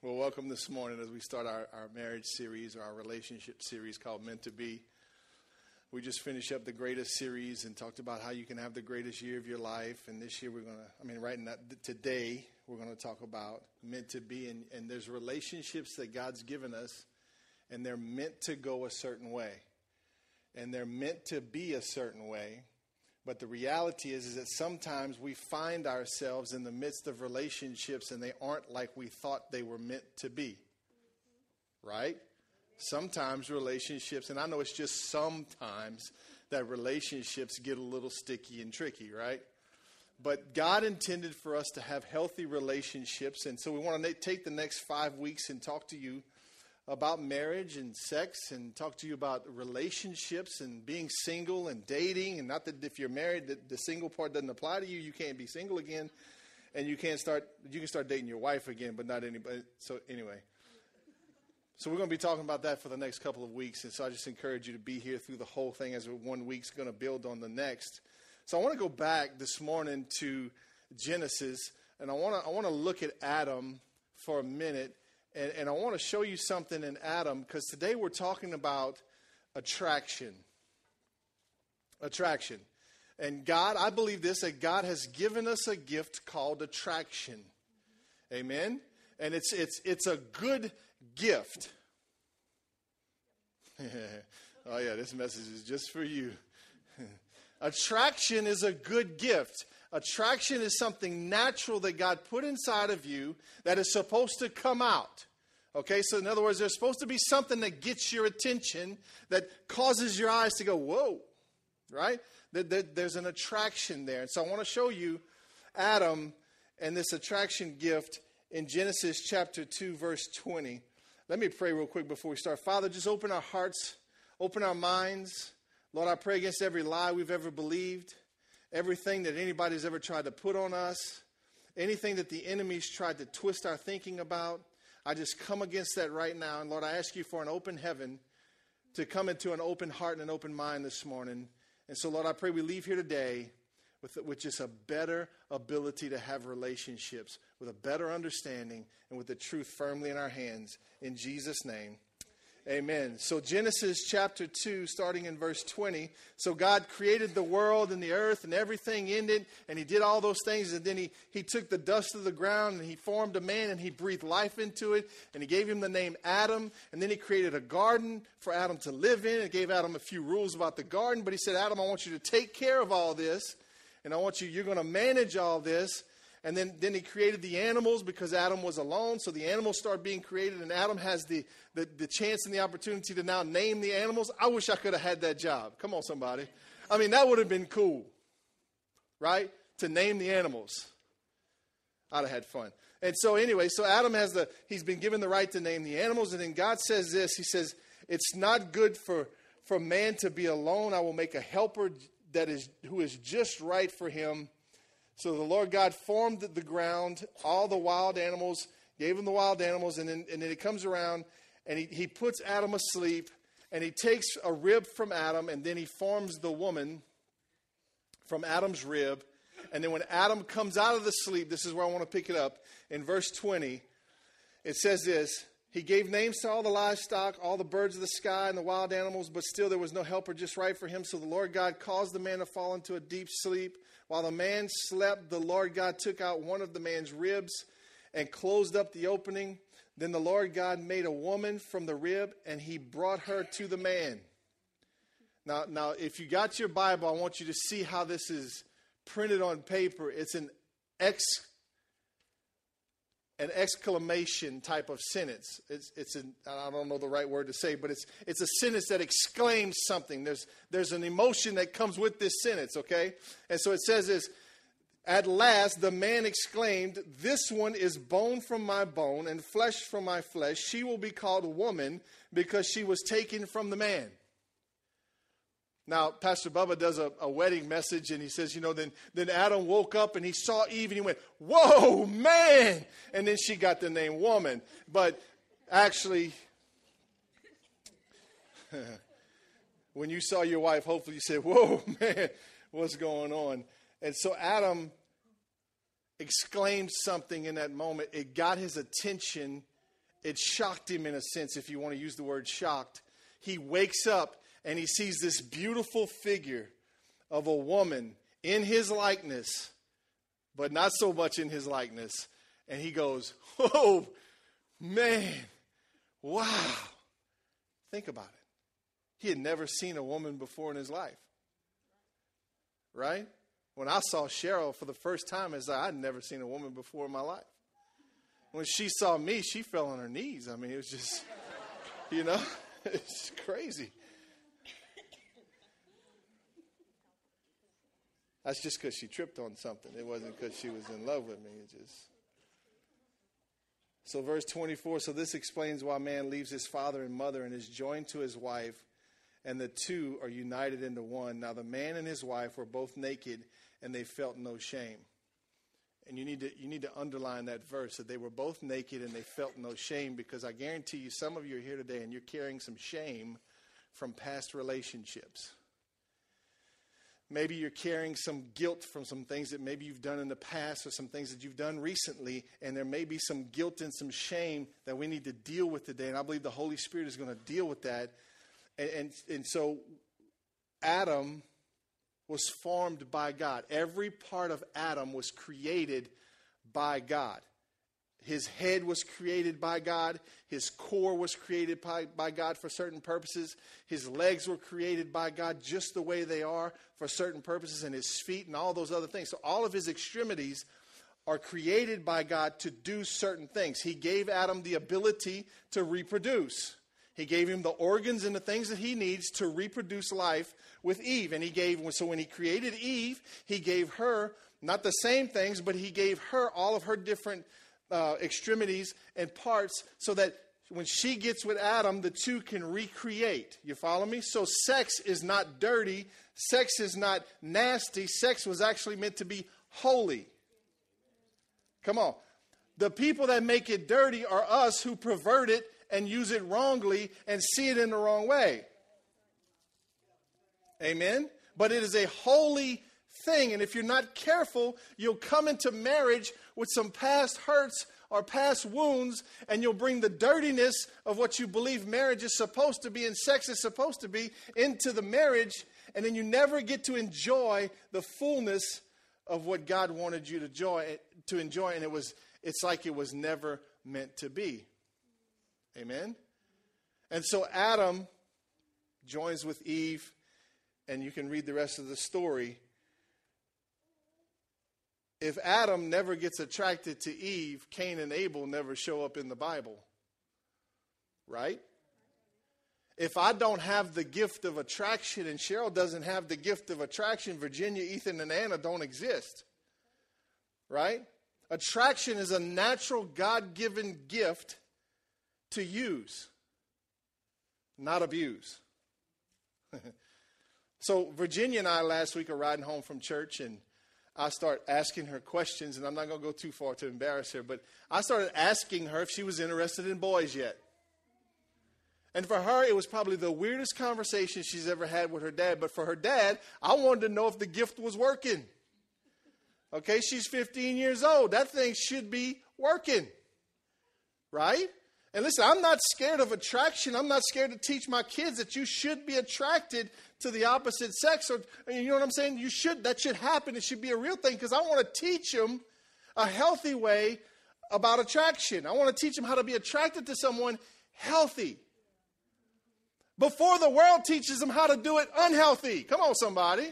Well, welcome this morning as we start our, our marriage series or our relationship series called Meant to Be. We just finished up the greatest series and talked about how you can have the greatest year of your life. And this year we're going to, I mean, right now, today, we're going to talk about meant to be. And, and there's relationships that God's given us, and they're meant to go a certain way. And they're meant to be a certain way. But the reality is, is that sometimes we find ourselves in the midst of relationships and they aren't like we thought they were meant to be. Right? Sometimes relationships, and I know it's just sometimes that relationships get a little sticky and tricky, right? But God intended for us to have healthy relationships. And so we want to take the next five weeks and talk to you about marriage and sex and talk to you about relationships and being single and dating. And not that if you're married, that the single part doesn't apply to you. You can't be single again, and you can't start. You can start dating your wife again, but not anybody. So anyway. So we're going to be talking about that for the next couple of weeks, and so I just encourage you to be here through the whole thing as one week's going to build on the next. So I want to go back this morning to Genesis, and I want to I want to look at Adam for a minute and, and I want to show you something in Adam because today we're talking about attraction. Attraction. And God, I believe this that God has given us a gift called attraction. Amen. And it's it's it's a good gift. oh yeah, this message is just for you. attraction is a good gift. Attraction is something natural that God put inside of you that is supposed to come out. Okay, so in other words, there's supposed to be something that gets your attention, that causes your eyes to go, whoa, right? There's an attraction there. And so I want to show you Adam and this attraction gift in Genesis chapter 2, verse 20. Let me pray real quick before we start. Father, just open our hearts, open our minds. Lord, I pray against every lie we've ever believed, everything that anybody's ever tried to put on us, anything that the enemy's tried to twist our thinking about. I just come against that right now. And Lord, I ask you for an open heaven to come into an open heart and an open mind this morning. And so, Lord, I pray we leave here today with, with just a better ability to have relationships, with a better understanding, and with the truth firmly in our hands. In Jesus' name. Amen. So, Genesis chapter 2, starting in verse 20. So, God created the world and the earth and everything in it, and He did all those things. And then he, he took the dust of the ground and He formed a man and He breathed life into it. And He gave him the name Adam. And then He created a garden for Adam to live in. And gave Adam a few rules about the garden. But He said, Adam, I want you to take care of all this. And I want you, you're going to manage all this. And then, then he created the animals because Adam was alone. So the animals start being created, and Adam has the, the, the chance and the opportunity to now name the animals. I wish I could have had that job. Come on, somebody. I mean, that would have been cool, right? To name the animals. I'd have had fun. And so, anyway, so Adam has the, he's been given the right to name the animals. And then God says this He says, It's not good for, for man to be alone. I will make a helper that is, who is just right for him. So the Lord God formed the ground, all the wild animals, gave him the wild animals, and then, and then he comes around and he, he puts Adam asleep and he takes a rib from Adam and then he forms the woman from Adam's rib. And then when Adam comes out of the sleep, this is where I want to pick it up. In verse 20, it says this He gave names to all the livestock, all the birds of the sky, and the wild animals, but still there was no helper just right for him. So the Lord God caused the man to fall into a deep sleep. While the man slept, the Lord God took out one of the man's ribs and closed up the opening. Then the Lord God made a woman from the rib and he brought her to the man. Now, now if you got your Bible, I want you to see how this is printed on paper. It's an X an exclamation type of sentence. It's, it's an, I don't know the right word to say, but it's, it's a sentence that exclaims something. There's, there's an emotion that comes with this sentence, okay? And so it says this At last the man exclaimed, This one is bone from my bone and flesh from my flesh. She will be called woman because she was taken from the man. Now, Pastor Bubba does a, a, wedding message and he says, you know, then, then Adam woke up and he saw Eve and he went, whoa, man. And then she got the name woman. But actually, when you saw your wife, hopefully you said, whoa, man, what's going on? And so Adam exclaimed something in that moment. It got his attention it shocked him in a sense, if you want to use the word shocked. He wakes up and he sees this beautiful figure of a woman in his likeness, but not so much in his likeness. And he goes, Oh, man, wow. Think about it. He had never seen a woman before in his life. Right? When I saw Cheryl for the first time, as I'd never seen a woman before in my life. When she saw me, she fell on her knees. I mean, it was just, you know, it's crazy. That's just because she tripped on something. It wasn't because she was in love with me. It just. So, verse 24 so this explains why man leaves his father and mother and is joined to his wife, and the two are united into one. Now, the man and his wife were both naked, and they felt no shame. And you need, to, you need to underline that verse that they were both naked and they felt no shame because I guarantee you, some of you are here today and you're carrying some shame from past relationships. Maybe you're carrying some guilt from some things that maybe you've done in the past or some things that you've done recently, and there may be some guilt and some shame that we need to deal with today. And I believe the Holy Spirit is going to deal with that. And, and, and so Adam was formed by God. Every part of Adam was created by God. His head was created by God. His core was created by, by, God for certain purposes. His legs were created by God just the way they are for certain purposes, and his feet and all those other things. So, all of his extremities are created by God to do certain things. He gave Adam the ability to reproduce. He gave him the organs and the things that he needs to reproduce life with Eve. And he gave, so when he created Eve, he gave her not the same things, but he gave her all of her different uh, extremities and parts so that when she gets with Adam, the two can recreate. You follow me? So sex is not dirty, sex is not nasty. Sex was actually meant to be holy. Come on. The people that make it dirty are us who pervert it and use it wrongly and see it in the wrong way. Amen? But it is a holy thing. And if you're not careful, you'll come into marriage with some past hurts or past wounds, and you'll bring the dirtiness of what you believe marriage is supposed to be and sex is supposed to be into the marriage, and then you never get to enjoy the fullness of what God wanted you to enjoy, to enjoy and it was it's like it was never meant to be. Amen. And so Adam joins with Eve and you can read the rest of the story if Adam never gets attracted to Eve, Cain and Abel never show up in the Bible. Right? If I don't have the gift of attraction and Cheryl doesn't have the gift of attraction, Virginia, Ethan, and Anna don't exist. Right? Attraction is a natural God given gift to use, not abuse. so, Virginia and I last week are riding home from church, and I start asking her questions, and I'm not going to go too far to embarrass her, but I started asking her if she was interested in boys yet. And for her, it was probably the weirdest conversation she's ever had with her dad. But for her dad, I wanted to know if the gift was working. Okay, she's 15 years old. That thing should be working. Right? And listen, I'm not scared of attraction. I'm not scared to teach my kids that you should be attracted to the opposite sex. Or you know what I'm saying? You should. That should happen. It should be a real thing because I want to teach them a healthy way about attraction. I want to teach them how to be attracted to someone healthy. Before the world teaches them how to do it unhealthy. Come on, somebody.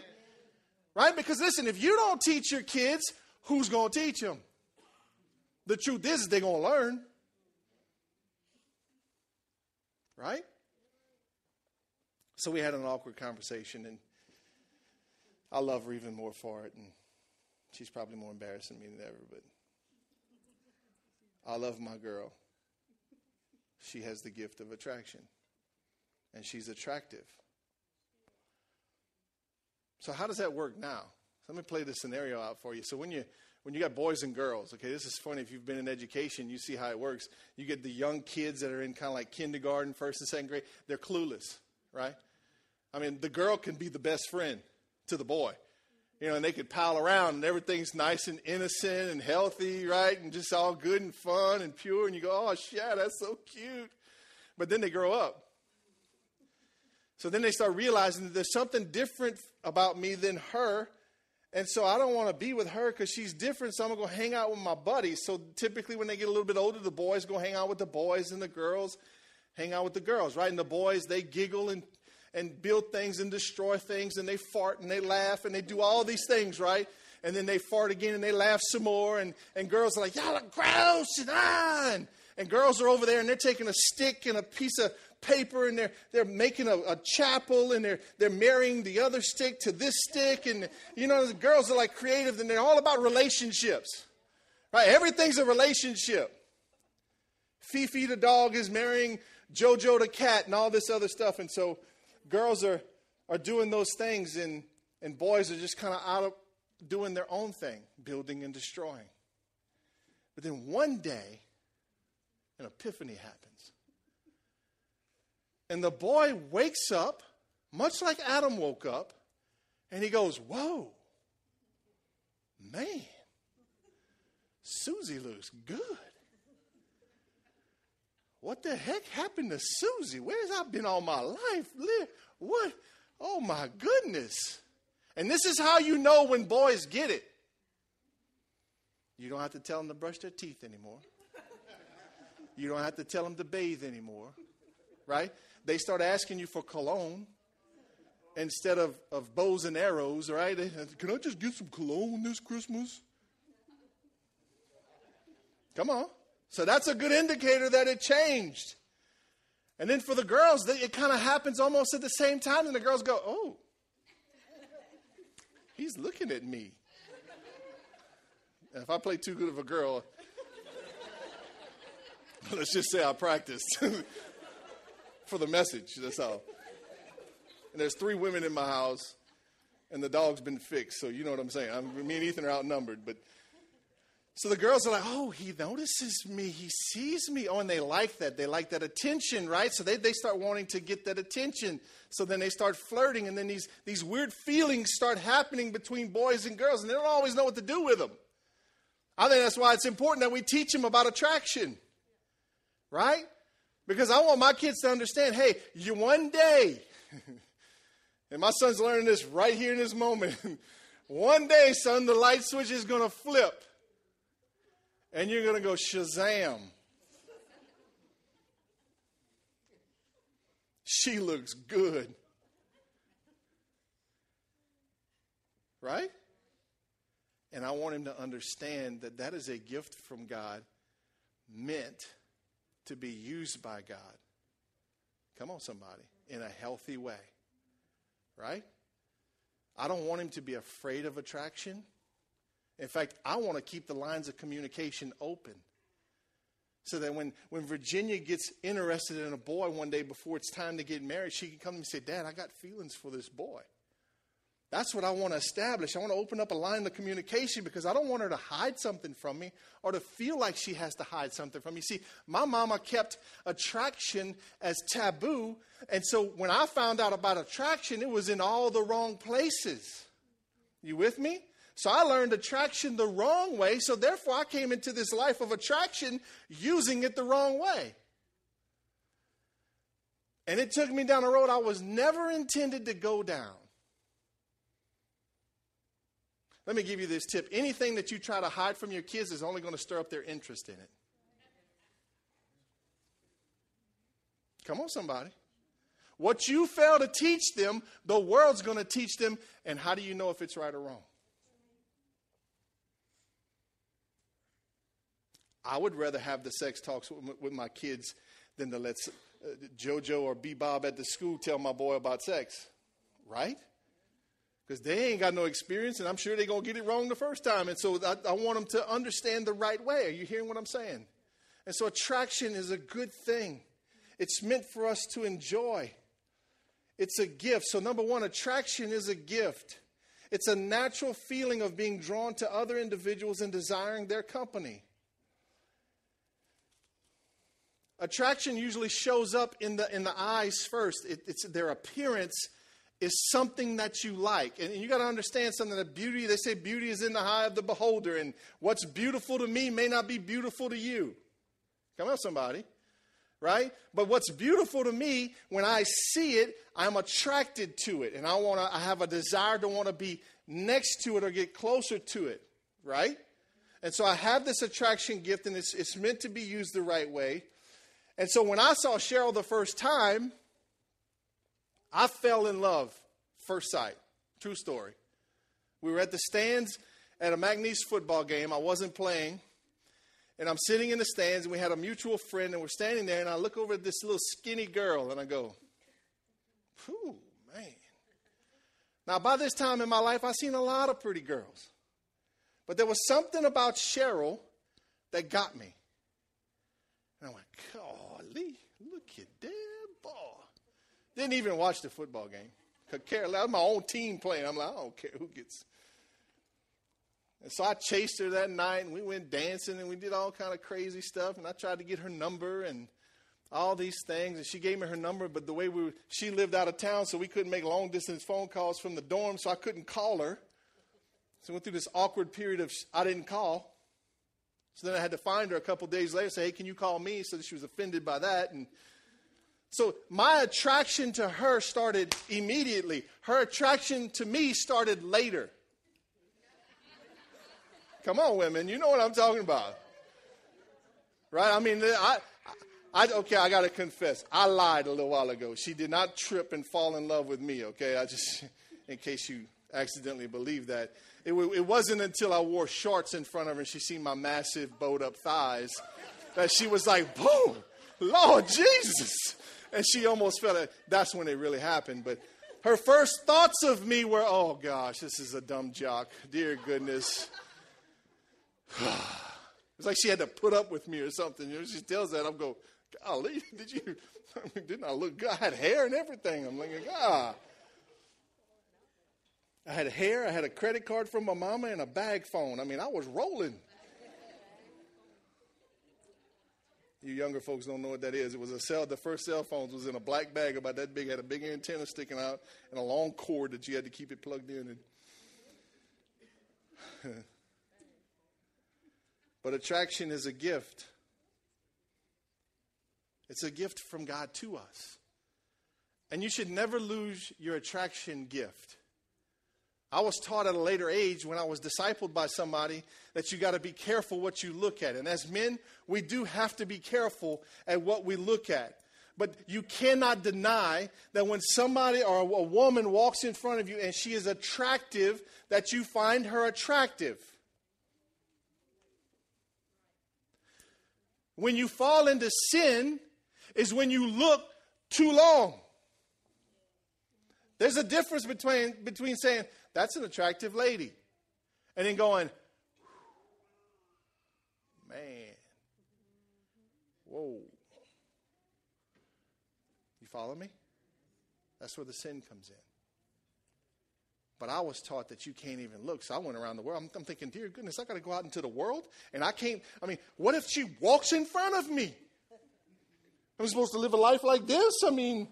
Right? Because listen, if you don't teach your kids, who's going to teach them? The truth is, they're going to learn. Right? So we had an awkward conversation, and I love her even more for it, and she's probably more embarrassing me than ever, but I love my girl. She has the gift of attraction, and she's attractive. So how does that work now? Let me play the scenario out for you. So when you when you got boys and girls, okay, this is funny. If you've been in education, you see how it works. You get the young kids that are in kind of like kindergarten, first and second grade. They're clueless, right? I mean, the girl can be the best friend to the boy. You know, and they could pile around and everything's nice and innocent and healthy, right? And just all good and fun and pure. And you go, oh, shit, that's so cute. But then they grow up. So then they start realizing that there's something different about me than her. And so I don't want to be with her because she's different. So I'm going to go hang out with my buddies. So typically, when they get a little bit older, the boys go hang out with the boys, and the girls hang out with the girls, right? And the boys, they giggle and, and build things and destroy things, and they fart and they laugh and they do all these things, right? And then they fart again and they laugh some more. And, and girls are like, y'all are gross and ah. And, girls are over there and they're taking a stick and a piece of paper and they're, they're making a, a, chapel and they're, they're marrying the other stick to this stick. And, you know, the girls are like creative and they're all about relationships, right? Everything's a relationship. Fifi the dog is marrying Jojo the cat and all this other stuff. And so girls are, are doing those things and, and boys are just kind of out of doing their own thing, building and destroying. But then one day, an epiphany happens. And the boy wakes up, much like Adam woke up, and he goes, Whoa, man, Susie looks good. What the heck happened to Susie? Where's I been all my life? What? Oh my goodness. And this is how you know when boys get it. You don't have to tell them to brush their teeth anymore. You don't have to tell them to bathe anymore, right? They start asking you for cologne instead of, of bows and arrows, right? Can I just get some cologne this Christmas? Come on. So that's a good indicator that it changed. And then for the girls, it kind of happens almost at the same time, and the girls go, Oh, he's looking at me. If I play too good of a girl, let's just say I practiced for the message. That's all. And there's three women in my house, and the dog's been fixed. So you know what I'm saying. I'm, me and Ethan are outnumbered, but so the girls are like, oh, he notices me. He sees me. Oh, and they like that. They like that attention, right? So they, they start wanting to get that attention. So then they start flirting, and then these, these weird feelings start happening between boys and girls, and they don't always know what to do with them. I think that's why it's important that we teach them about attraction, right? Because I want my kids to understand hey, you one day, and my son's learning this right here in this moment. one day, son, the light switch is going to flip and you're going to go Shazam. She looks good. Right? And I want him to understand that that is a gift from God meant to be used by God. Come on, somebody, in a healthy way. Right? I don't want him to be afraid of attraction. In fact, I want to keep the lines of communication open so that when, when Virginia gets interested in a boy one day before it's time to get married, she can come to me and say, Dad, I got feelings for this boy. That's what I want to establish. I want to open up a line of communication because I don't want her to hide something from me or to feel like she has to hide something from me. See, my mama kept attraction as taboo. And so when I found out about attraction, it was in all the wrong places. You with me? So I learned attraction the wrong way. So therefore, I came into this life of attraction using it the wrong way. And it took me down a road I was never intended to go down. Let me give you this tip anything that you try to hide from your kids is only going to stir up their interest in it. Come on, somebody. What you fail to teach them, the world's going to teach them. And how do you know if it's right or wrong? I would rather have the sex talks with, my kids than to let uh, JoJo or Bob at the school tell my boy about sex, right? Because they ain't got no experience, and I'm sure they're going to get it wrong the first time. And so I, I want them to understand the right way. Are you hearing what I'm saying? And so attraction is a good thing, it's meant for us to enjoy. It's a gift. So, number one, attraction is a gift. It's a natural feeling of being drawn to other individuals and desiring their company. Attraction usually shows up in the, in the eyes first. It, it's their appearance is something that you like. And you got to understand something that beauty, they say beauty is in the eye of the beholder, and what's beautiful to me may not be beautiful to you. Come on, somebody. Right? But what's beautiful to me, when I see it, I'm attracted to it. And I want to, I have a desire to want to be next to it or get closer to it. Right? And so I have this attraction gift, and it's, it's meant to be used the right way. And so when I saw Cheryl the first time, I fell in love first sight. True story. We were at the stands at a McNeese football game. I wasn't playing. And I'm sitting in the stands, and we had a mutual friend, and we're standing there, and I look over at this little skinny girl, and I go, Whew, man. Now, by this time in my life, I've seen a lot of pretty girls. But there was something about Cheryl that got me. And I went, golly, look at that. Didn't even watch the football game. Could care less. My own team playing. I'm like, I don't care who gets. And so I chased her that night, and we went dancing, and we did all kind of crazy stuff. And I tried to get her number and all these things. And she gave me her number, but the way we were, she lived out of town, so we couldn't make long distance phone calls from the dorm, so I couldn't call her. So I went through this awkward period of I didn't call. So then I had to find her a couple days later, say, "Hey, can you call me?" So she was offended by that, and so my attraction to her started immediately. Her attraction to me started later. Come on, women, you know what I'm talking about. Right? I mean, I, I okay, I got to confess. I lied a little while ago. She did not trip and fall in love with me, okay? I just, in case you accidentally believe that. It, it wasn't until I wore shorts in front of her and she seen my massive bowed up thighs that she was like, boom, Lord Jesus and she almost felt it. That's when it really happened. But her first thoughts of me were, oh gosh, this is a dumb jock. Dear goodness. it's like she had to put up with me or something. You know, she tells that, I'm going, golly, did you, I mean, didn't I look good? I had hair and everything. I'm like, ah. I had hair, I had a credit card from my mama, and a bag phone. I mean, I was rolling. You younger folks don't know what that is. It was a cell. The first cell phones was in a black bag about that big, had a big antenna sticking out, and a long cord that you had to keep it plugged in. And but attraction is a gift. It's a gift from God to us. And you should never lose your attraction gift. I was taught at a later age when I was discipled by somebody that you got to be careful what you look at. And as men, we do have to be careful at what we look at. But you cannot deny that when somebody or a woman walks in front of you and she is attractive, that you find her attractive. When you fall into sin is when you look too long. There's a difference between, between saying, that's an attractive lady. And then going, man, whoa. You follow me? That's where the sin comes in. But I was taught that you can't even look. So I went around the world. I'm, I'm thinking, dear goodness, I got to go out into the world and I can't. I mean, what if she walks in front of me? I'm supposed to live a life like this? I mean,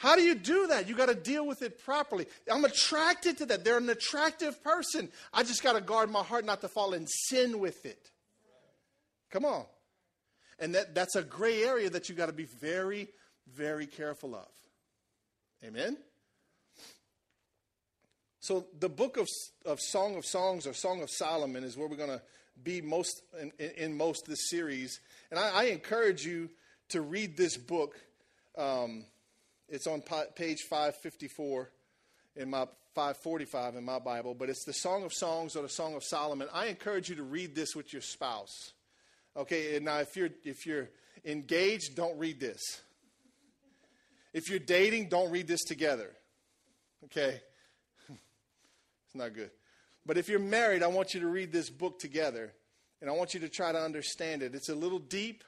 how do you do that? You got to deal with it properly. I'm attracted to that. They're an attractive person. I just got to guard my heart not to fall in sin with it. Come on. And that, that's a gray area that you got to be very, very careful of. Amen? So, the book of, of Song of Songs or Song of Solomon is where we're going to be most in, in, most this series. And I, I, encourage you to read this book. Um, it's on page 554 in my 545 in my Bible, but it's the Song of Songs or the Song of Solomon. I encourage you to read this with your spouse. Okay, and now if you're if you're engaged, don't read this. If you're dating, don't read this together. Okay? it's not good. But if you're married, I want you to read this book together. And I want you to try to understand it. It's a little deep,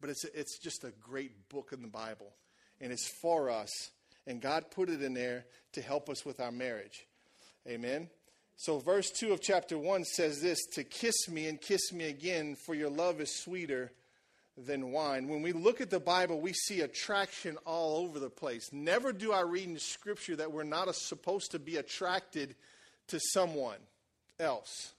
but it's, it's just a great book in the Bible and it's for us. And God put it in there to help us with our marriage. Amen. So, verse 2 of chapter 1 says this To kiss me and kiss me again, for your love is sweeter than wine. When we look at the Bible, we see attraction all over the place. Never do I read in Scripture that we're not supposed to be attracted to someone else.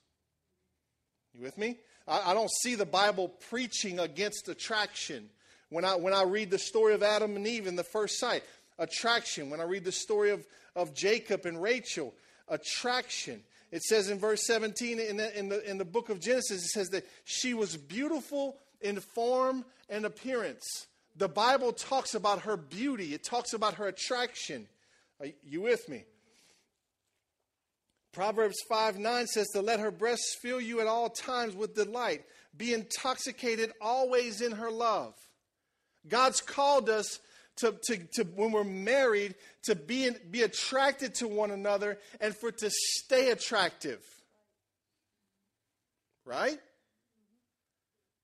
You with me? I, I don't see the Bible preaching against attraction. When I, when I read the story of Adam and Eve in the first sight, attraction. When I read the story of, of Jacob and Rachel, attraction. It says in verse 17 in the, in, the, in the book of Genesis, it says that she was beautiful in form and appearance. The Bible talks about her beauty, it talks about her attraction. Are you with me? Proverbs 5 9 says to let her breasts fill you at all times with delight. Be intoxicated always in her love. God's called us to, to, to when we're married to be, be attracted to one another and for to stay attractive. Right?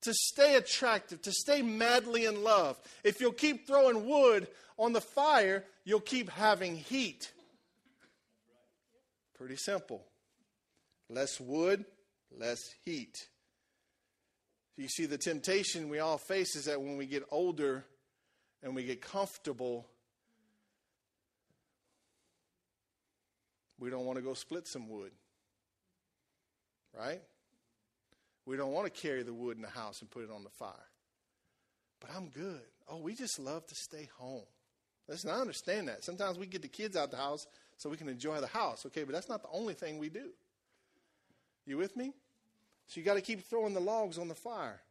To stay attractive, to stay madly in love. If you'll keep throwing wood on the fire, you'll keep having heat. Pretty simple. Less wood, less heat. You see, the temptation we all face is that when we get older and we get comfortable, we don't want to go split some wood. Right? We don't want to carry the wood in the house and put it on the fire. But I'm good. Oh, we just love to stay home. Listen, I understand that. Sometimes we get the kids out the house so we can enjoy the house. Okay, but that's not the only thing we do. You with me? So you got to keep throwing the logs on the fire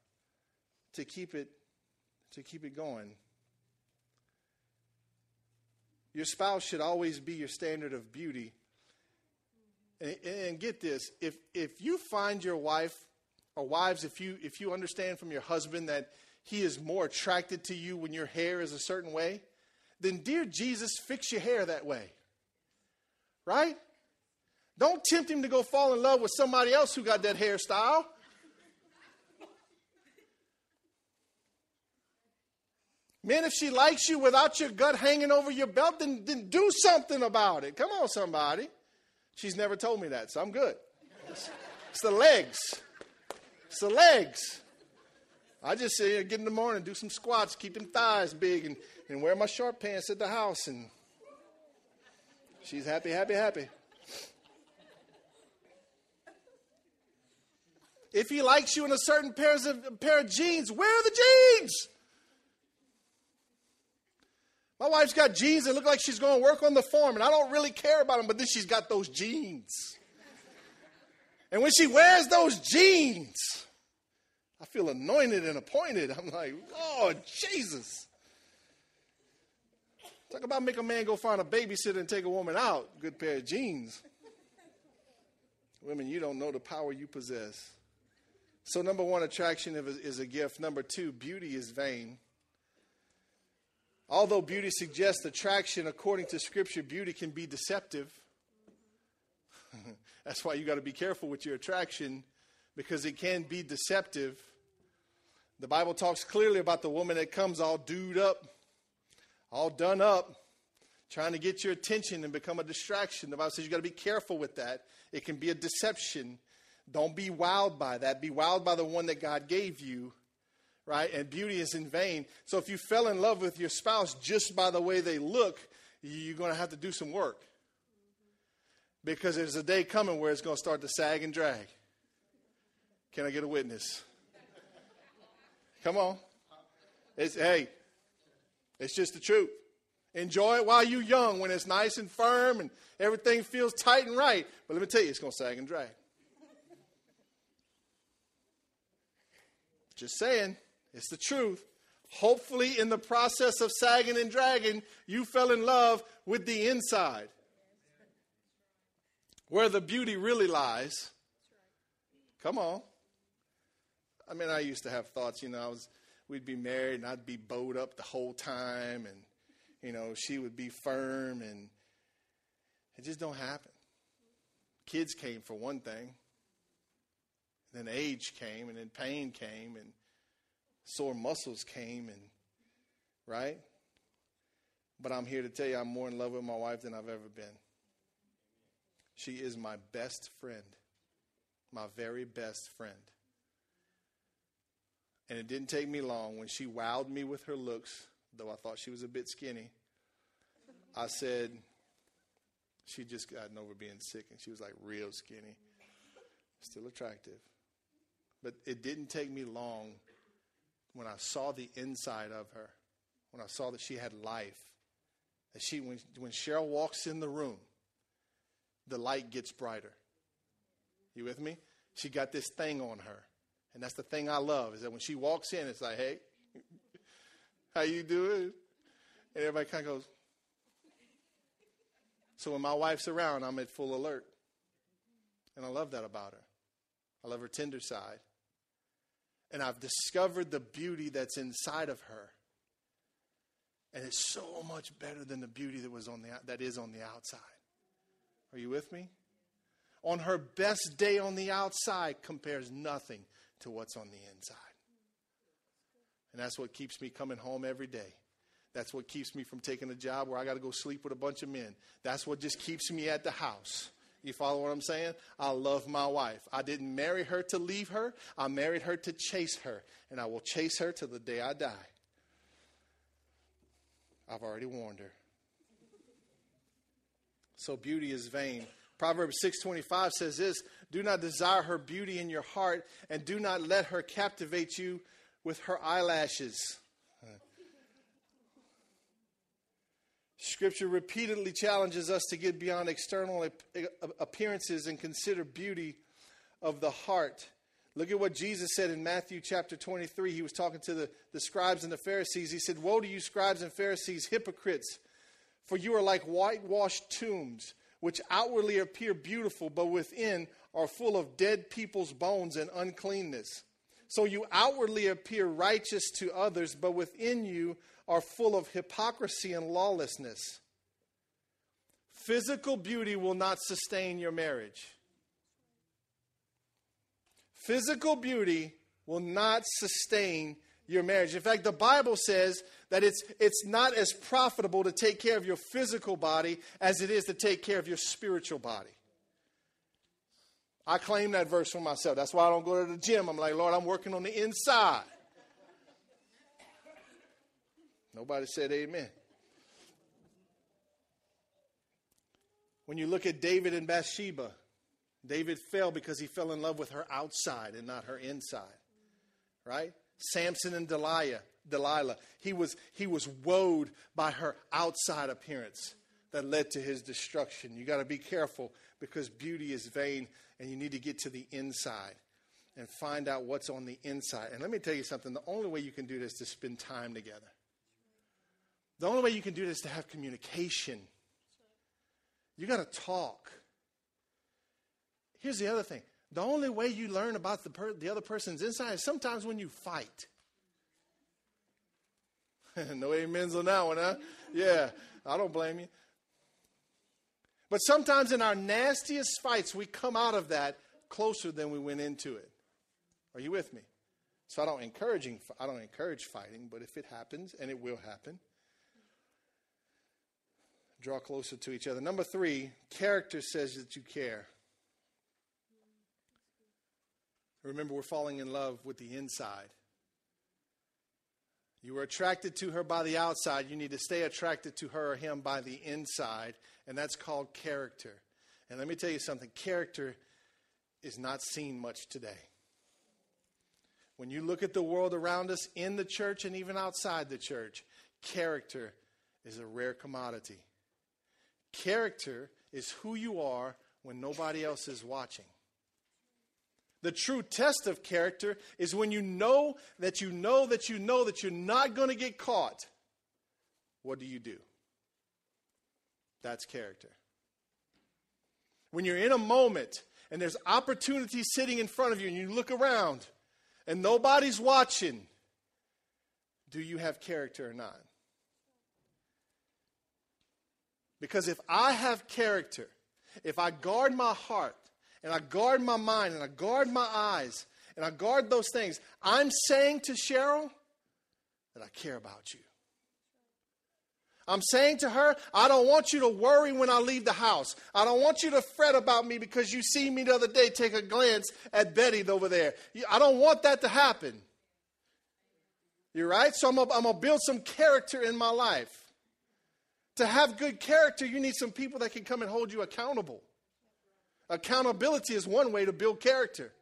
to keep it to keep it going. Your spouse should always be your standard of beauty. And, and, get this, if if you find your wife or wives, if you if you understand from your husband that he is more attracted to you when your hair is a certain way, then dear Jesus, fix your hair that way. Right? Don't tempt him to go fall in love with somebody else who got that hairstyle. Man, if she likes you without your gut hanging over your belt, then, then do something about it. Come on, somebody. She's never told me that, so I'm good. It's, it's the legs. It's the legs. I just say, get in the morning, do some squats, keep them thighs big, and, and wear my short pants at the house. And she's happy, happy, happy. If he likes you in a certain pairs of, pair of jeans, wear the jeans. My wife's got jeans that look like she's going to work on the farm, and I don't really care about them, but then she's got those jeans. And when she wears those jeans, I feel anointed and appointed. I'm like, Lord Jesus. Talk about make a man go find a babysitter and take a woman out. Good pair of jeans. Women, you don't know the power you possess. So, number one, attraction is a gift. Number two, beauty is vain. Although beauty suggests attraction, according to Scripture, beauty can be deceptive. That's why you got to be careful with your attraction because it can be deceptive. The Bible talks clearly about the woman that comes all dude up, all done up, trying to get your attention and become a distraction. The Bible says you got to be careful with that. It can be a deception. Don't be wowed by that. Be wowed by the one that God gave you right? And beauty is in vain. So if you fell in love with your spouse just by the way they look, you're going to have to do some work. Because there's a day coming where it's going to start to sag and drag. Can I get a witness? Come on. It's, hey, it's just the truth. Enjoy it while you're young when it's nice and firm and everything feels tight and right. But let me tell you, it's going to sag and drag. Just saying. It's the truth. Hopefully, in the process of sagging and dragging, you fell in love with the inside. Where the beauty really lies. Come on. I mean, I used to have thoughts, you know, I was, we'd be married and I'd be bowed up the whole time and, you know, she would be firm and it just don't happen. Kids came for one thing. Then age came and then pain came and sore muscles came and right? But I'm here to tell you I'm more in love with my wife than I've ever been. She is my best friend. My very best friend. And it didn't take me long when she wowed me with her looks, though I thought she was a bit skinny. I said, she just gotten over being sick and she was like real skinny, still attractive. But it didn't take me long when I saw the inside of her, when I saw that she had life. That she, when, when Cheryl walks in the room, the light gets brighter. You with me? She got this thing on her. And that's the thing I love, is that when she walks in, it's like, hey, how you doing? And everybody kind of goes. So when my wife's around, I'm at full alert. And I love that about her. I love her tender side. And I've discovered the beauty that's inside of her. And it's so much better than the beauty that was on the that is on the outside. Are you with me? On her best day on the outside compares nothing to what's on the inside. And that's what keeps me coming home every day. That's what keeps me from taking a job where I got to go sleep with a bunch of men. That's what just keeps me at the house. You follow what I'm saying? I love my wife. I didn't marry her to leave her. I married her to chase her. And I will chase her till the day I die. I've already warned her. So beauty is vain. Proverbs 6:25 says this, "Do not desire her beauty in your heart and do not let her captivate you with her eyelashes." Scripture repeatedly challenges us to get beyond external appearances and consider beauty of the heart. Look at what Jesus said in Matthew chapter 23. He was talking to the, the scribes and the Pharisees. He said, Woe to you, scribes and Pharisees, hypocrites, for you are like whitewashed tombs, which outwardly appear beautiful, but within are full of dead people's bones and uncleanness. So you outwardly appear righteous to others, but within you are full of hypocrisy and lawlessness. Physical beauty will not sustain your marriage. Physical beauty will not sustain your marriage. In fact, the Bible says that it's, it's not as profitable to take care of your physical body as it is to take care of your spiritual body. I claim that verse for myself. That's why I don't go to the gym. I'm like, Lord, I'm working on the inside. Nobody said amen. When you look at David and Bathsheba, David fell because he fell in love with her outside and not her inside. Right? Samson and Delilah, Delilah, he was he was woed by her outside appearance that led to his destruction. You got to be careful because beauty is vain and you need to get to the inside and find out what's on the inside. And let me tell you something, the only way you can do this is to spend time together. The only way you can do this is to have communication. You got to talk. Here's the other thing the only way you learn about the, per- the other person's inside is sometimes when you fight. no amens on that one, huh? Yeah, I don't blame you. But sometimes in our nastiest fights, we come out of that closer than we went into it. Are you with me? So I don't encouraging I don't encourage fighting, but if it happens, and it will happen, draw closer to each other. Number three, character says that you care. Remember, we're falling in love with the inside. You were attracted to her by the outside. You need to stay attracted to her or him by the inside, and that's called character. And let me tell you something character is not seen much today. When you look at the world around us in the church and even outside the church, character is a rare commodity. Character is who you are when nobody else is watching. The true test of character is when you know that you know that you know that you're not going to get caught. What do you do? That's character. When you're in a moment and there's opportunity sitting in front of you and you look around and nobody's watching, do you have character or not? Because if I have character, if I guard my heart, and I guard my mind, and I guard my eyes, and I guard those things, I'm saying to Cheryl that I care about you. I'm saying to her, I don't want you to worry when I leave the house. I don't want you to fret about me because you see me the other day take a glance at Betty over there. I don't want that to happen. You're right? So I'm going to build some character in my life. To have good character, you need some people that can come and hold you accountable. Accountability is one way to build character.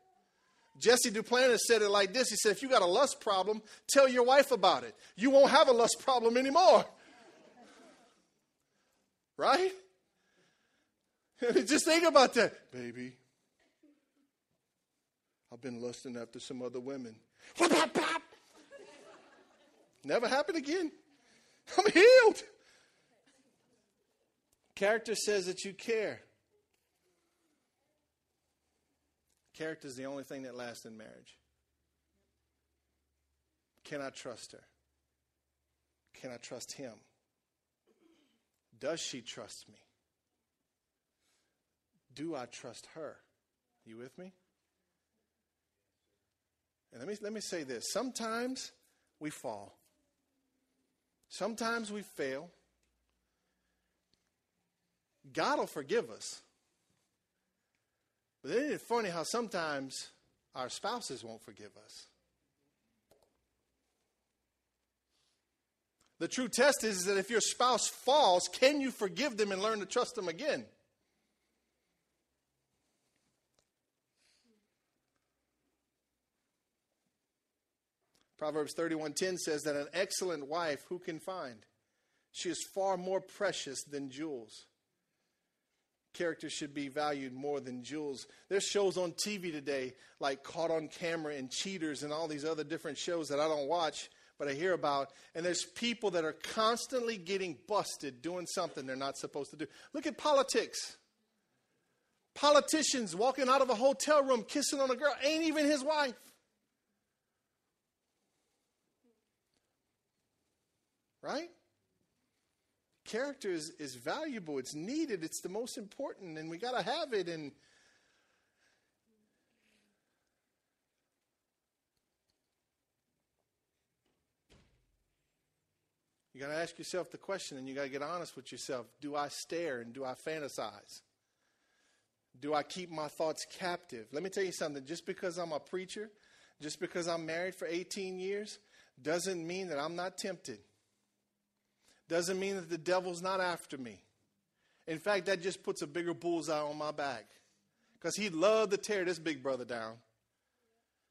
Jesse Duplantis said it like this He said, If you got a lust problem, tell your wife about it. You won't have a lust problem anymore. Right? Just think about that. Baby, I've been lusting after some other women. Never happened again. I'm healed. Character says that you care. Character is the only thing that lasts in marriage. Can I trust her? Can I trust him? Does she trust me? Do I trust her? You with me? And let me, let me say this sometimes we fall, sometimes we fail. God will forgive us. But isn't it funny how sometimes our spouses won't forgive us? The true test is that if your spouse falls, can you forgive them and learn to trust them again? Proverbs 31:10 says that an excellent wife who can find? She is far more precious than jewels character should be valued more than jewels. There's shows on TV today like Caught on Camera and Cheaters and all these other different shows that I don't watch, but I hear about. And there's people that are constantly getting busted doing something they're not supposed to do. Look at politics. Politicians walking out of a hotel room kissing on a girl ain't even his wife. Right? Character is, is valuable, it's needed, it's the most important, and we got to have it. And you got to ask yourself the question, and you got to get honest with yourself do I stare and do I fantasize? Do I keep my thoughts captive? Let me tell you something just because I'm a preacher, just because I'm married for 18 years, doesn't mean that I'm not tempted doesn't mean that the devil's not after me. In fact, that just puts a bigger bullseye on my back. Because he'd love to tear this big brother down.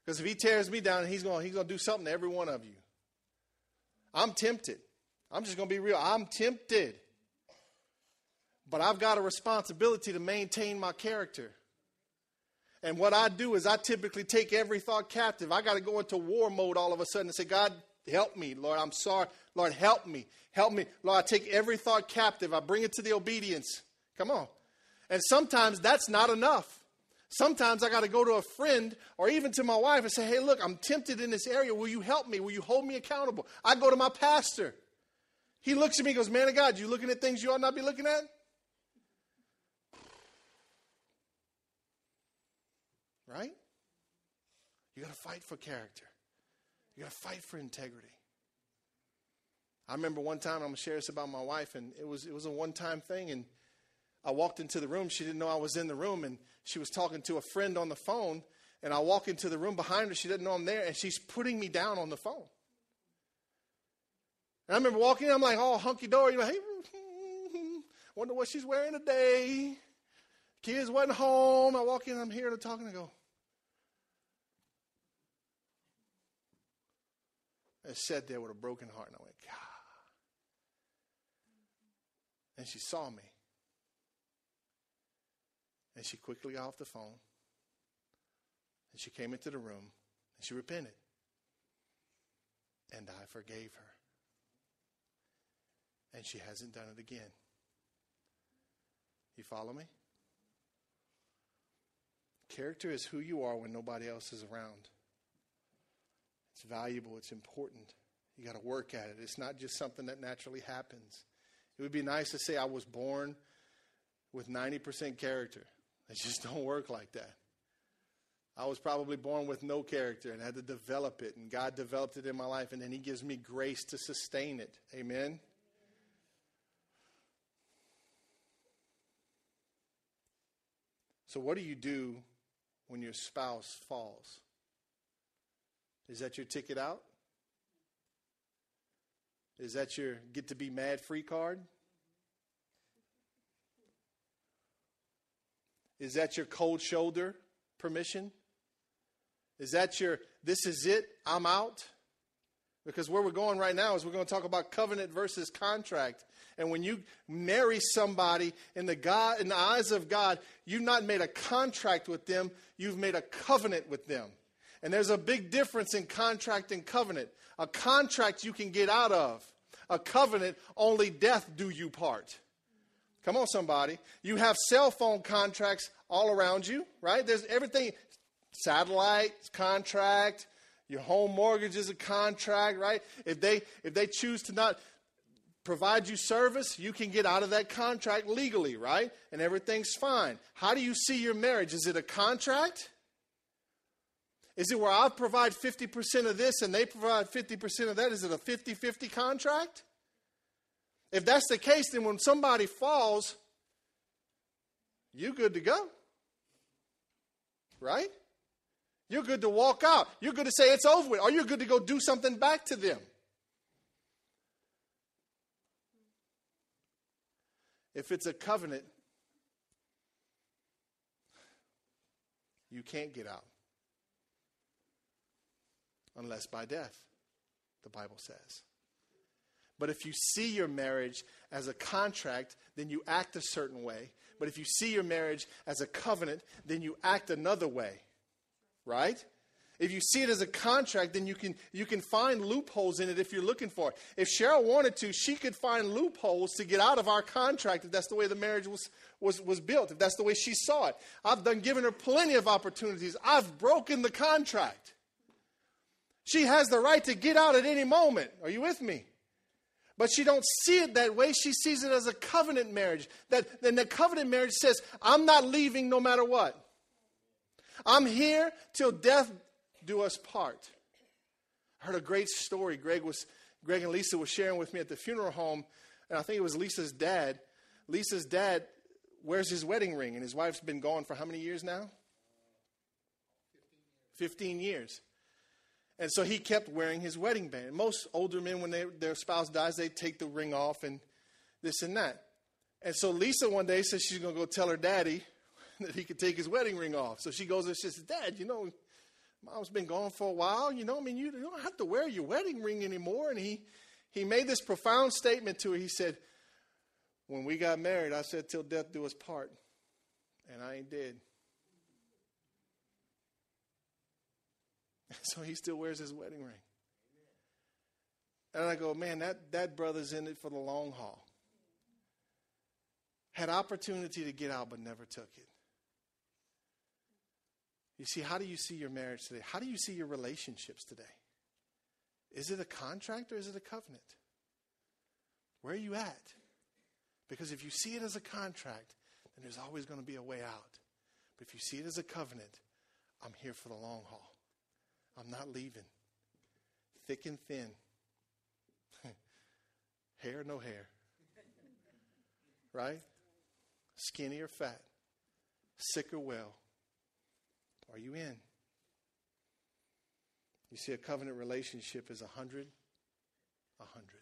Because if he tears me down, he's going he's going to do something to every one of you. I'm tempted. I'm just going to be real. I'm tempted. But I've got a responsibility to maintain my character. And what I do is I typically take every thought captive. I got to go into war mode all of a sudden and say, God, help me. Lord, I'm sorry. Lord, help me. Help me. Lord, I take every thought captive. I bring it to the obedience. Come on. And sometimes that's not enough. Sometimes I got to go to a friend or even to my wife and say, hey, look, I'm tempted in this area. Will you help me? Will you hold me accountable? I go to my pastor. He looks at me and goes, man of God, you looking at things you ought not be looking at? Right? You got to fight for character. You got to fight for integrity. I remember one time, I'm to share this about my wife, and it was, it was a one time thing. And I walked into the room. She didn't know I was in the room, and she was talking to a friend on the phone. And I walk into the room behind her. She doesn't know I'm there, and she's putting me down on the phone. And I remember walking in, I'm like, oh, hunky dory. Like, hey, wonder what she's wearing today. Kids wasn't home. I walk in, I'm here to talk, and I go, I sat there with a broken heart, and I went, God. And she saw me. And she quickly got off the phone. And she came into the room and she repented. And I forgave her. And she hasn't done it again. You follow me? Character is who you are when nobody else is around. It's valuable, it's important. You got to work at it. It's not just something that naturally happens. It would be nice to say I was born with 90% character. It just don't work like that. I was probably born with no character and had to develop it, and God developed it in my life, and then He gives me grace to sustain it. Amen? So, what do you do when your spouse falls? Is that your ticket out? Is that your get to be mad free card? Is that your cold shoulder permission? Is that your this is it, I'm out? Because where we're going right now is we're going to talk about covenant versus contract. And when you marry somebody in the God in the eyes of God, you've not made a contract with them, you've made a covenant with them. And there's a big difference in contract and covenant. A contract you can get out of. A covenant, only death do you part. Come on, somebody. You have cell phone contracts all around you, right? There's everything satellite contract, your home mortgage is a contract, right? If they if they choose to not provide you service, you can get out of that contract legally, right? And everything's fine. How do you see your marriage? Is it a contract? Is it where I provide 50% of this and they provide 50% of that? Is it a 50 50 contract? If that's the case, then when somebody falls, you're good to go. Right? You're good to walk out. You're good to say it's over with. Or you're good to go do something back to them. If it's a covenant, you can't get out unless by death, the Bible says. But if you see your marriage as a contract, then you act a certain way. But if you see your marriage as a covenant, then you act another way. Right? If you see it as a contract, then you can, you can find loopholes in it if you're looking for it. If Cheryl wanted to, she could find loopholes to get out of our contract if that's the way the marriage was, was, was built, if that's the way she saw it. I've done given her plenty of opportunities. I've broken the contract. She has the right to get out at any moment. Are you with me? But she don't see it that way. She sees it as a covenant marriage. That then the covenant marriage says, I'm not leaving no matter what. I'm here till death do us part. I heard a great story. Greg was Greg and Lisa were sharing with me at the funeral home, and I think it was Lisa's dad. Lisa's dad wears his wedding ring, and his wife's been gone for how many years now? 15 years. And so he kept wearing his wedding band. Most older men, when they, their spouse dies, they take the ring off and this and that. And so Lisa one day says she's going to go tell her daddy that he could take his wedding ring off. So she goes and she says, Dad, you know, mom's been gone for a while. You know, I mean, you, you don't have to wear your wedding ring anymore. And he, he made this profound statement to her. He said, When we got married, I said, Till death do us part. And I ain't dead. So he still wears his wedding ring. And I go, man, that, that brother's in it for the long haul. Had opportunity to get out, but never took it. You see, how do you see your marriage today? How do you see your relationships today? Is it a contract or is it a covenant? Where are you at? Because if you see it as a contract, then there's always going to be a way out. But if you see it as a covenant, I'm here for the long haul. I'm not leaving. Thick and thin. hair, no hair. Right? Skinny or fat. Sick or well. Are you in? You see, a covenant relationship is a hundred, a hundred.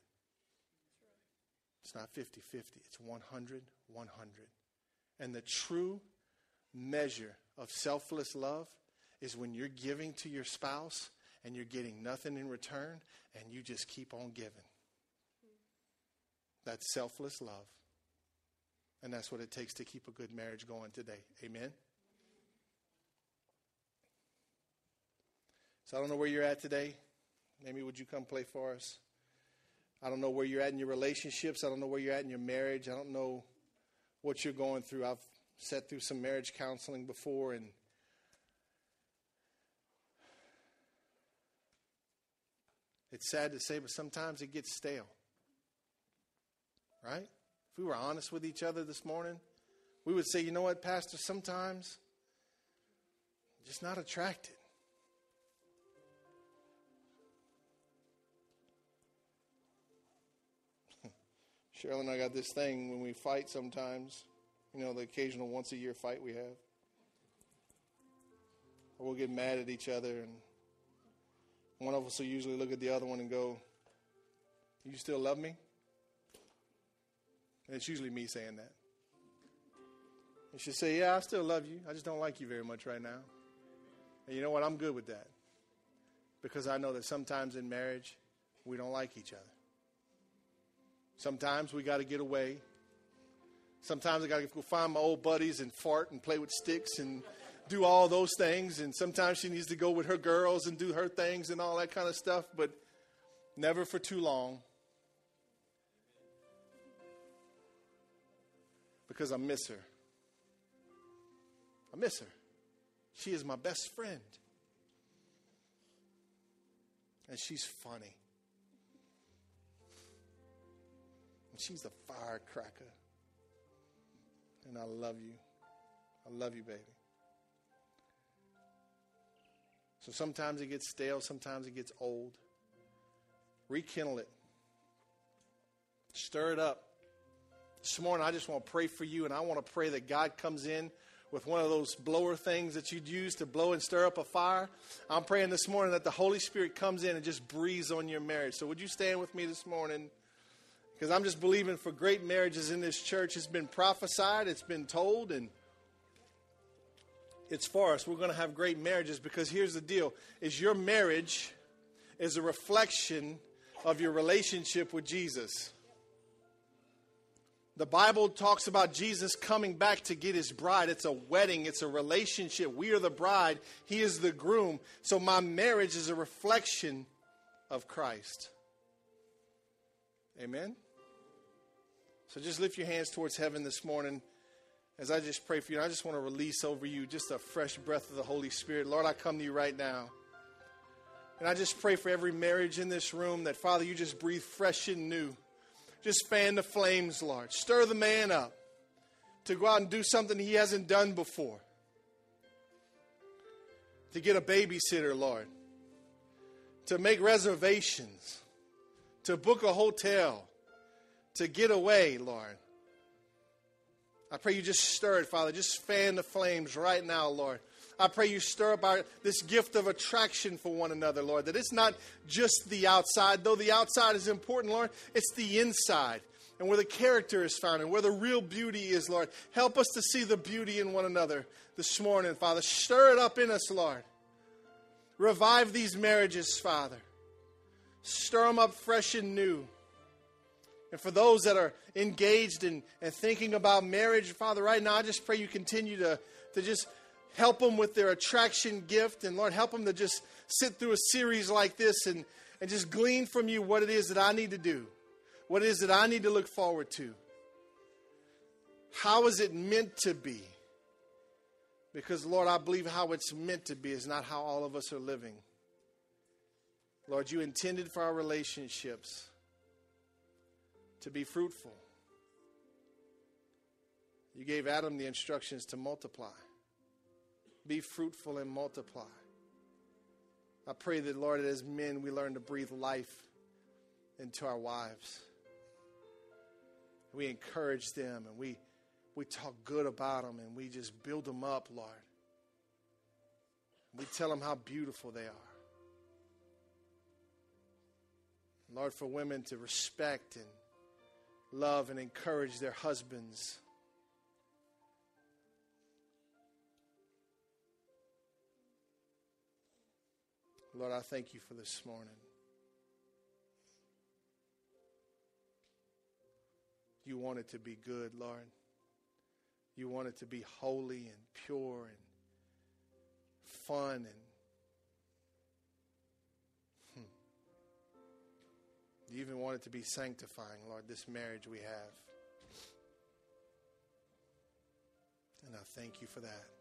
It's not 50 50, it's 100, 100. And the true measure of selfless love is when you're giving to your spouse and you're getting nothing in return and you just keep on giving. That's selfless love. And that's what it takes to keep a good marriage going today. Amen. So I don't know where you're at today. Maybe would you come play for us? I don't know where you're at in your relationships. I don't know where you're at in your marriage. I don't know what you're going through. I've sat through some marriage counseling before and It's sad to say, but sometimes it gets stale. Right? If we were honest with each other this morning, we would say, you know what, Pastor, sometimes I'm just not attracted. Cheryl and I got this thing when we fight sometimes, you know, the occasional once a year fight we have. We'll get mad at each other and one of us will usually look at the other one and go, You still love me? And it's usually me saying that. You should say, Yeah, I still love you. I just don't like you very much right now. And you know what? I'm good with that. Because I know that sometimes in marriage, we don't like each other. Sometimes we got to get away. Sometimes I got to go find my old buddies and fart and play with sticks and do all those things. And sometimes she needs to go with her girls and do her things and all that kind of stuff, but never for too long. Because I miss her. I miss her. She is my best friend. And she's funny. And she's a firecracker. And I love you. I love you, baby. So sometimes it gets stale, sometimes it gets old. Rekindle it, stir it up. This morning, I just want to pray for you, and I want to pray that God comes in with one of those blower things that you'd use to blow and stir up a fire. I'm praying this morning that the Holy Spirit comes in and just breathes on your marriage. So, would you stand with me this morning? Because I'm just believing for great marriages in this church. It's been prophesied, it's been told, and it's for us. We're going to have great marriages because here's the deal is your marriage is a reflection of your relationship with Jesus. The Bible talks about Jesus coming back to get his bride. It's a wedding, it's a relationship. We are the bride, he is the groom. So my marriage is a reflection of Christ. Amen. So just lift your hands towards heaven this morning as I just pray for you, I just want to release over you just a fresh breath of the Holy Spirit. Lord, I come to you right now. And I just pray for every marriage in this room that, Father, you just breathe fresh and new. Just fan the flames, Lord. Stir the man up to go out and do something he hasn't done before. To get a babysitter, Lord. To make reservations. To book a hotel. To get away, Lord I pray you just stir it, Father. Just fan the flames right now, Lord. I pray you stir up our, this gift of attraction for one another, Lord. That it's not just the outside, though the outside is important, Lord. It's the inside and where the character is found and where the real beauty is, Lord. Help us to see the beauty in one another this morning, Father. Stir it up in us, Lord. Revive these marriages, Father. Stir them up fresh and new. And for those that are engaged in, and thinking about marriage, Father, right now, I just pray you continue to, to just help them with their attraction gift. And Lord, help them to just sit through a series like this and, and just glean from you what it is that I need to do, what it is that I need to look forward to. How is it meant to be? Because, Lord, I believe how it's meant to be is not how all of us are living. Lord, you intended for our relationships to be fruitful. You gave Adam the instructions to multiply. Be fruitful and multiply. I pray that, Lord, as men, we learn to breathe life into our wives. We encourage them and we, we talk good about them and we just build them up, Lord. We tell them how beautiful they are. Lord, for women to respect and love and encourage their husbands. Lord, I thank you for this morning. You want it to be good, Lord. You want it to be holy and pure and fun and You even want it to be sanctifying, Lord, this marriage we have. And I thank you for that.